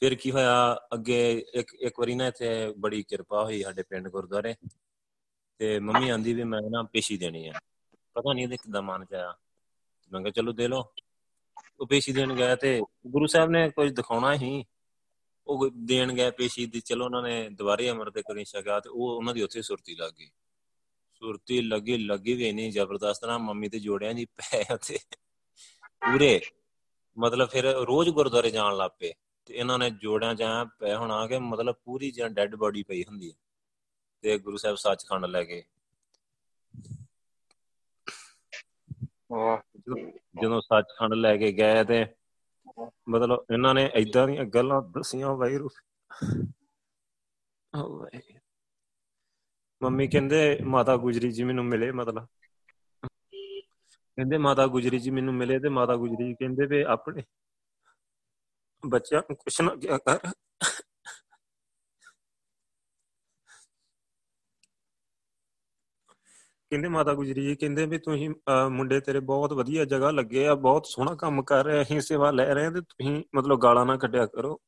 ਫਿਰ ਕੀ ਹੋਇਆ, ਅੱਗੇ ਇੱਕ ਇੱਕ ਵਾਰੀ ਨਾ ਇੱਥੇ ਬੜੀ ਕਿਰਪਾ ਹੋਈ ਸਾਡੇ ਪਿੰਡ ਗੁਰਦੁਆਰੇ ਤੇ ਮੰਮੀ ਆਂਦੀ ਵੀ ਮੈਂ ਨਾ ਪੇਸ਼ੀ ਦੇਣੀ ਆ। ਪਤਾ ਨਹੀਂ ਇਹਦੇ ਕਿਦਾਂ ਮਨ ਚ ਆਇਆ। ਮੈਂ ਕਿਹਾ ਚਲੋ ਦੇ ਲਓ। ਉਹ ਪੇਸ਼ੀ ਦੇਣ ਗਿਆ ਤੇ ਗੁਰੂ ਸਾਹਿਬ ਨੇ ਕੁਝ ਦਿਖਾਉਣਾ ਹੀ। ਉਹ ਦੇਣ ਗਿਆ ਪੇਸ਼ੀ ਦੀ, ਚਲੋ ਉਹਨਾਂ ਨੇ ਦੁਬਾਰੇ ਅਮਰਤ ਕਰੀ ਛਕਿਆ ਤੇ ਉਹ ਉਹਨਾਂ ਦੀ ਉੱਥੇ ਸੁਰਤੀ ਲੱਗ ਗਈ। ਸੁਰਤੀ ਲੱਗੀ ਲੱਗੀ ਵੀ ਨਹੀਂ ਜ਼ਬਰਦਸਤ ਨਾ ਮੰਮੀ ਤੇ ਜੋੜਿਆਂ ਦੀ ਪੈ ਉੱਥੇ ਪੂਰੇ ਮਤਲਬ ਫਿਰ ਰੋਜ਼ ਗੁਰਦੁਆਰੇ ਜਾਣ ਲੱਪੇ ਤੇ ਇਹਨਾਂ ਨੇ ਜੋੜਿਆਂ ਜਾਂ ਪੈ ਹੋਣਾ ਕਿ ਮਤਲਬ ਪੂਰੀ ਜਾਂ ਡੈੱਡ ਬਾਡੀ ਪਈ ਹੁੰਦੀ ਹੈ। ਤੇ ਗੁਰੂ ਸਾਹਿਬ ਸੱਚਖੰਡ ਲੈ ਗਏ ਜਦੋਂ ਸੱਚਖੰਡ ਲੈ ਕੇ ਗਏ ਤੇ ਮਤਲਬ ਇਹਨਾਂ ਨੇ ਐਦਾਂ ਦੀਆਂ ਗੱਲਾਂ ਦਸੀਆਂ ਵਾਹਿਗੁਰੂ। ਮੰਮੀ ਕਹਿੰਦੇ ਮਾਤਾ ਗੁਜਰੀ ਜੀ ਮੈਨੂੰ ਮਿਲੇ ਮਤਲਬ। ਕਹਿੰਦੇ ਮਾਤਾ ਗੁਜਰੀ ਜੀ ਮੈਨੂੰ ਮਿਲੇ ਤੇ ਮਾਤਾ ਗੁਜਰੀ ਜੀ ਕਹਿੰਦੇ ਵੀ ਆਪਣੇ ਬੱਚਿਆਂ ਨੂੰ ਕੁਛ ਨਾ ਕਿਆ ਕਰ। ਕਹਿੰਦੇ ਮਾਤਾ ਗੁਜਰੀ ਜੀ, ਕਹਿੰਦੇ ਵੀ ਤੁਸੀਂ ਮੁੰਡੇ ਤੇਰੇ ਬਹੁਤ ਵਧੀਆ ਜਗ੍ਹਾ ਲੱਗੇ ਆ, ਬਹੁਤ ਸੋਹਣਾ ਕੰਮ ਕਰ ਰਹੇ ਅਸੀਂ ਸੇਵਾ ਲੈ ਰਹੇ ਤੇ ਤੁਸੀਂ ਮਤਲਬ ਗਾਲਾਂ ਨਾ ਕੱਢਿਆ ਕਰੋ।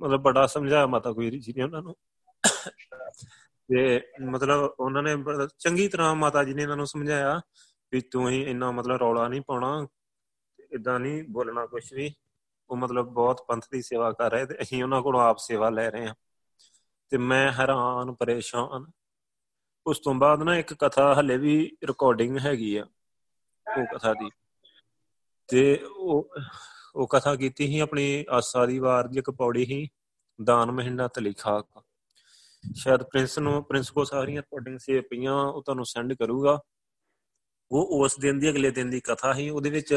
ਮਤਲਬ ਬੜਾ ਸਮਝਾਇਆ ਮਾਤਾ ਗੁਜਰੀ ਜੀ ਨੇ ਉਹਨਾਂ ਨੂੰ। ਤੇ ਮਤਲਬ ਉਹਨਾਂ ਨੇ ਚੰਗੀ ਤਰ੍ਹਾਂ ਮਾਤਾ ਜੀ ਨੇ ਇਹਨਾਂ ਨੂੰ ਸਮਝਾਇਆ ਵੀ ਤੂੰ ਹੀ ਇੰਨਾ ਮਤਲਬ ਰੌਲਾ ਨਹੀਂ ਪਾਉਣਾ, ਇਦਾਂ ਨਹੀਂ ਬੋਲਣਾ ਕੁਝ ਵੀ। ਉਹ ਮਤਲਬ ਬਹੁਤ ਪੰਥ ਦੀ ਸੇਵਾ ਕਰ ਰਹੇ ਤੇ ਅਸੀਂ ਉਹਨਾਂ ਕੋਲੋਂ ਆਪ ਸੇਵਾ ਲੈ ਰਹੇ ਹਾਂ। ਤੇ ਮੈਂ ਹੈਰਾਨ, ਪਰੇਸ਼ਾਨ। ਉਸ ਤੋਂ ਬਾਅਦ ਨਾ ਇੱਕ ਕਥਾ ਹਲੇ ਵੀ ਰਿਕਾਰਡਿੰਗ ਹੈਗੀ ਆ, ਉਹ ਕਥਾ ਦੀ। ਤੇ ਉਹ ਉਹ ਕਥਾ ਕੀਤੀ ਸੀ ਆਪਣੀ ਆਸਾ ਦੀ ਵਾਰ ਦੀ, ਇੱਕ ਪੌੜੀ ਸੀ, ਦਾਨ ਮਹਿੰਦਾ ਤਲਿਖਾ ਸ਼ਾਇਦ ਪ੍ਰਿੰਸ ਨੂੰ, ਪ੍ਰਿੰਸ ਕੋ ਸਾਰੀਆਂ ਰਿਕਾਰਡਿੰਗ ਸੇ, ਪਈਆਂ, ਉਹ ਤੁਹਾਨੂੰ ਸੈਂਡ ਕਰੂਗਾ। ਉਹ ਉਸ ਦਿਨ ਦੀ, ਅਗਲੇ ਦਿਨ ਦੀ ਕਥਾ ਸੀ, ਉਹਦੇ ਵਿੱਚ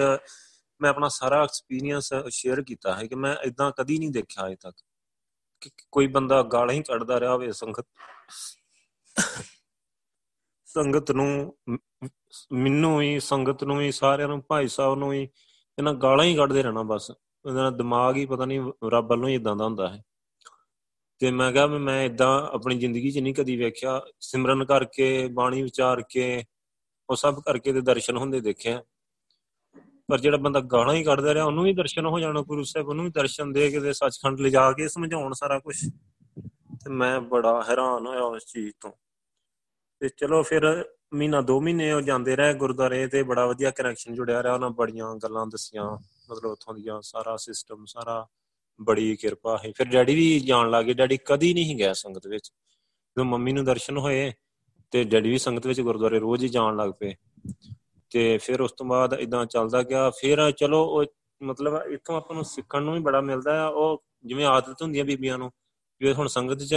ਮੈਂ ਆਪਣਾ ਸਾਰਾ ਐਕਸਪੀਰੀਅੰਸ ਸ਼ੇਅਰ ਕੀਤਾ ਹੈ ਕਿ ਮੈਂ ਇਦਾਂ ਕਦੀ ਨਹੀਂ ਦੇਖਿਆ ਅਜੇ ਤੱਕ ਕਿ ਕੋਈ ਬੰਦਾ ਗਾਲਾਂ ਹੀ ਕੱਢਦਾ ਰਿਹਾ ਹੋਵੇ ਸੰਗਤ ਸੰਗਤ ਨੂੰ, ਮੈਨੂੰ ਹੀ ਸੰਗਤ ਨੂੰ ਹੀ ਸਾਰਿਆਂ ਨੂੰ, ਭਾਈ ਸਾਹਿਬ ਨੂੰ ਹੀ ਇਹਨਾਂ ਗਾਲਾਂ ਹੀ ਕੱਢਦੇ ਰਹਿਣਾ ਬਸ। ਇਹਨਾਂ ਦਾ ਦਿਮਾਗ ਹੀ ਪਤਾ ਨਹੀਂ ਰੱਬ ਵੱਲੋਂ ਹੀ ਇਦਾਂ ਦਾ ਹੁੰਦਾ ਹੈ। ਤੇ ਮੈਂ ਕਿਹਾ ਮੈਂ ਇਦਾਂ ਆਪਣੀ ਜ਼ਿੰਦਗੀ 'ਚ ਨਹੀਂ ਕਦੀ ਵੇਖਿਆ। ਸਿਮਰਨ ਕਰਕੇ, ਬਾਣੀ ਵਿਚਾਰ ਕੇ, ਉਹ ਸਭ ਕਰਕੇ ਤੇ ਦਰਸ਼ਨ ਹੁੰਦੇ ਦੇਖਿਆ ਪਰ ਜਿਹੜਾ ਬੰਦਾ ਗਾਣਾ ਹੀ ਕੱਢਦਾ ਰਿਹਾ, ਉਹਨੂੰ ਵੀ ਦਰਸ਼ਨ ਹੋ ਜਾਣਾ ਗੁਰੂ ਸਾਹਿਬ, ਉਹਨੂੰ ਵੀ ਦਰਸ਼ਨ ਦੇ ਕੇ ਤੇ ਸੱਚਖੰਡ ਲਿਜਾ ਕੇ ਸਮਝਾਉਣ ਸਾਰਾ ਕੁਝ ਤੇ ਮੈਂ ਬੜਾ ਹੈਰਾਨ ਹੋਇਆ ਉਸ ਚੀਜ਼ ਤੋਂ। ਤੇ ਚਲੋ ਫਿਰ ਮਹੀਨਾ ਦੋ ਮਹੀਨੇ ਉਹ ਜਾਂਦੇ ਰਹੇ ਗੁਰਦਾਰੇ ਤੇ ਬੜਾ ਵਧੀਆ ਕਨੈਕਸ਼ਨ ਜੁੜਿਆ ਰਿਹਾ, ਉਹਨਾਂ ਬੜੀਆਂ ਗੱਲਾਂ ਦਸੀਆਂ, ਮਤਲਬ ਉਥੋਂ ਦੀਆਂ ਸਾਰਾ ਸਿਸਟਮ ਸਾਰਾ ਬੜੀ ਕਿਰਪਾ ਹੈ ਫਿਰ ਡੈਡੀ ਵੀ ਜਾਣ ਲੱਗੇ ਡੈਡੀ ਕਦੀ ਨਹੀਂ ਗਿਆ ਸੰਗਤ ਵਿੱਚ। ਜਦੋਂ ਮੰਮੀ ਨੂੰ ਦਰਸ਼ਨ ਹੋਏ ਤੇ ਡੈਡੀ ਵੀ ਸੰਗਤ ਵਿੱਚ ਗੁਰਦੁਆਰੇ ਰੋਜ਼ ਹੀ ਜਾਣ ਲੱਗ ਪਏ। ਤੇ ਫਿਰ ਉਸ ਤੋਂ ਬਾਅਦ ਇਦਾਂ ਚੱਲਦਾ ਗਿਆ। ਫਿਰ ਚਲੋ ਉਹ ਮਤਲਬ ਇਥੋਂ ਆਪਾਂ ਨੂੰ ਸਿੱਖਣ ਨੂੰ ਵੀ ਬੜਾ ਮਿਲਦਾ ਆ। ਉਹ ਜਿਵੇਂ ਆਦਤ ਹੁੰਦੀ ਆ ਬੀਬੀਆਂ ਨੂੰ, ਵੀ ਹੁਣ ਸੰਗਤ 'ਚ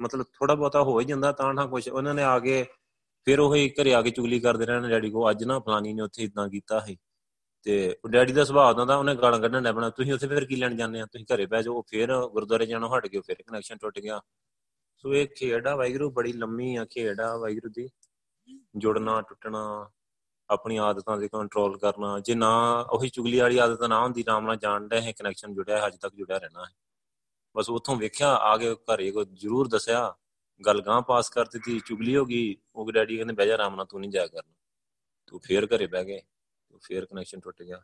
ਮਤਲਬ ਥੋੜਾ ਬਹੁਤਾ ਹੋ ਹੀ ਜਾਂਦਾ ਤਾਂ ਨਾ ਕੁਝ ਉਹਨਾਂ ਨੇ ਆ ਕੇ ਫਿਰ ਉਹ ਹੀ ਘਰੇ ਆ ਕੇ ਚੁਗਲੀ ਕਰਦੇ ਰਹਿਣ, ਡੈਡੀ ਕੋ ਅੱਜ ਨਾ ਫਲਾਨੀ ਨੇ ਉੱਥੇ ਇਦਾਂ ਕੀਤਾ ਸੀ। ਤੇ ਡੈਡੀ ਦਾ ਸੁਭਾਅ ਦਾ, ਉਹਨੇ ਗਾਲਾਂ ਕੱਢਣ ਲੱਗ ਪਣਾ, ਤੁਸੀਂ ਉੱਥੇ ਫਿਰ ਕੀ ਲੈਣ ਜਾਂਦੇ ਆ? ਤੁਸੀਂ ਘਰੇ ਬਹਿ ਜਾਓ। ਫਿਰ ਗੁਰਦੁਆਰੇ ਜਾਣੋਂ, ਹਟ ਗਏ ਫਿਰ ਕਨੈਕਸ਼ਨ ਟੁੱਟ ਗਿਆ। ਸੋ ਇਹ ਖੇਡ ਆ ਵਾਹਿਗੁਰੂ, ਬੜੀ ਲੰਮੀ ਆ ਖੇਡ ਆ ਵਾਹਿਗੁਰੂ ਦੀ। ਜੁੜਨਾ, ਟੁੱਟਣਾ ਆਪਣੀ ਆਦਤਾਂ ਦੇ ਕੰਟਰੋਲ ਕਰਨਾ, ਜੇ ਨਾ ਉਹੀ ਚੁਗਲੀ ਵਾਲੀ ਆਦਤ ਨਾ ਹੁੰਦੀ, ਰਾਮ ਨਾਲ ਜਾਣਦਾ ਹੈ ਕਨੈਕਸ਼ਨ ਜੁੜਿਆ ਅੱਜ ਤੱਕ ਜੁੜਿਆ ਰਹਿਣਾ ਹੈ। ਬਸ ਉਥੋਂ ਵੇਖਿਆ, ਆ ਕੇ ਘਰੇ ਕੋ ਜ਼ਰੂਰ ਦੱਸਿਆ, ਗੱਲ ਗਾਂ ਪਾਸ ਕਰ ਦਿੱਤੀ, ਚੁਗਲੀ ਹੋ ਗਈ, ਉਹ ਡੈਡੀ ਕਹਿੰਦੇ, ਬਹਿ ਜਾ ਰਾਮ ਨਾਲ, ਤੂੰ ਨਹੀਂ ਜਾਇਆ ਕਰਨਾ। ਤੂੰ ਫੇਰ ਘਰੇ ਬਹਿ ਗਏ ਫੇਰ ਕਨੈਕਸ਼ਨ ਟੁੱਟ ਗਿਆ।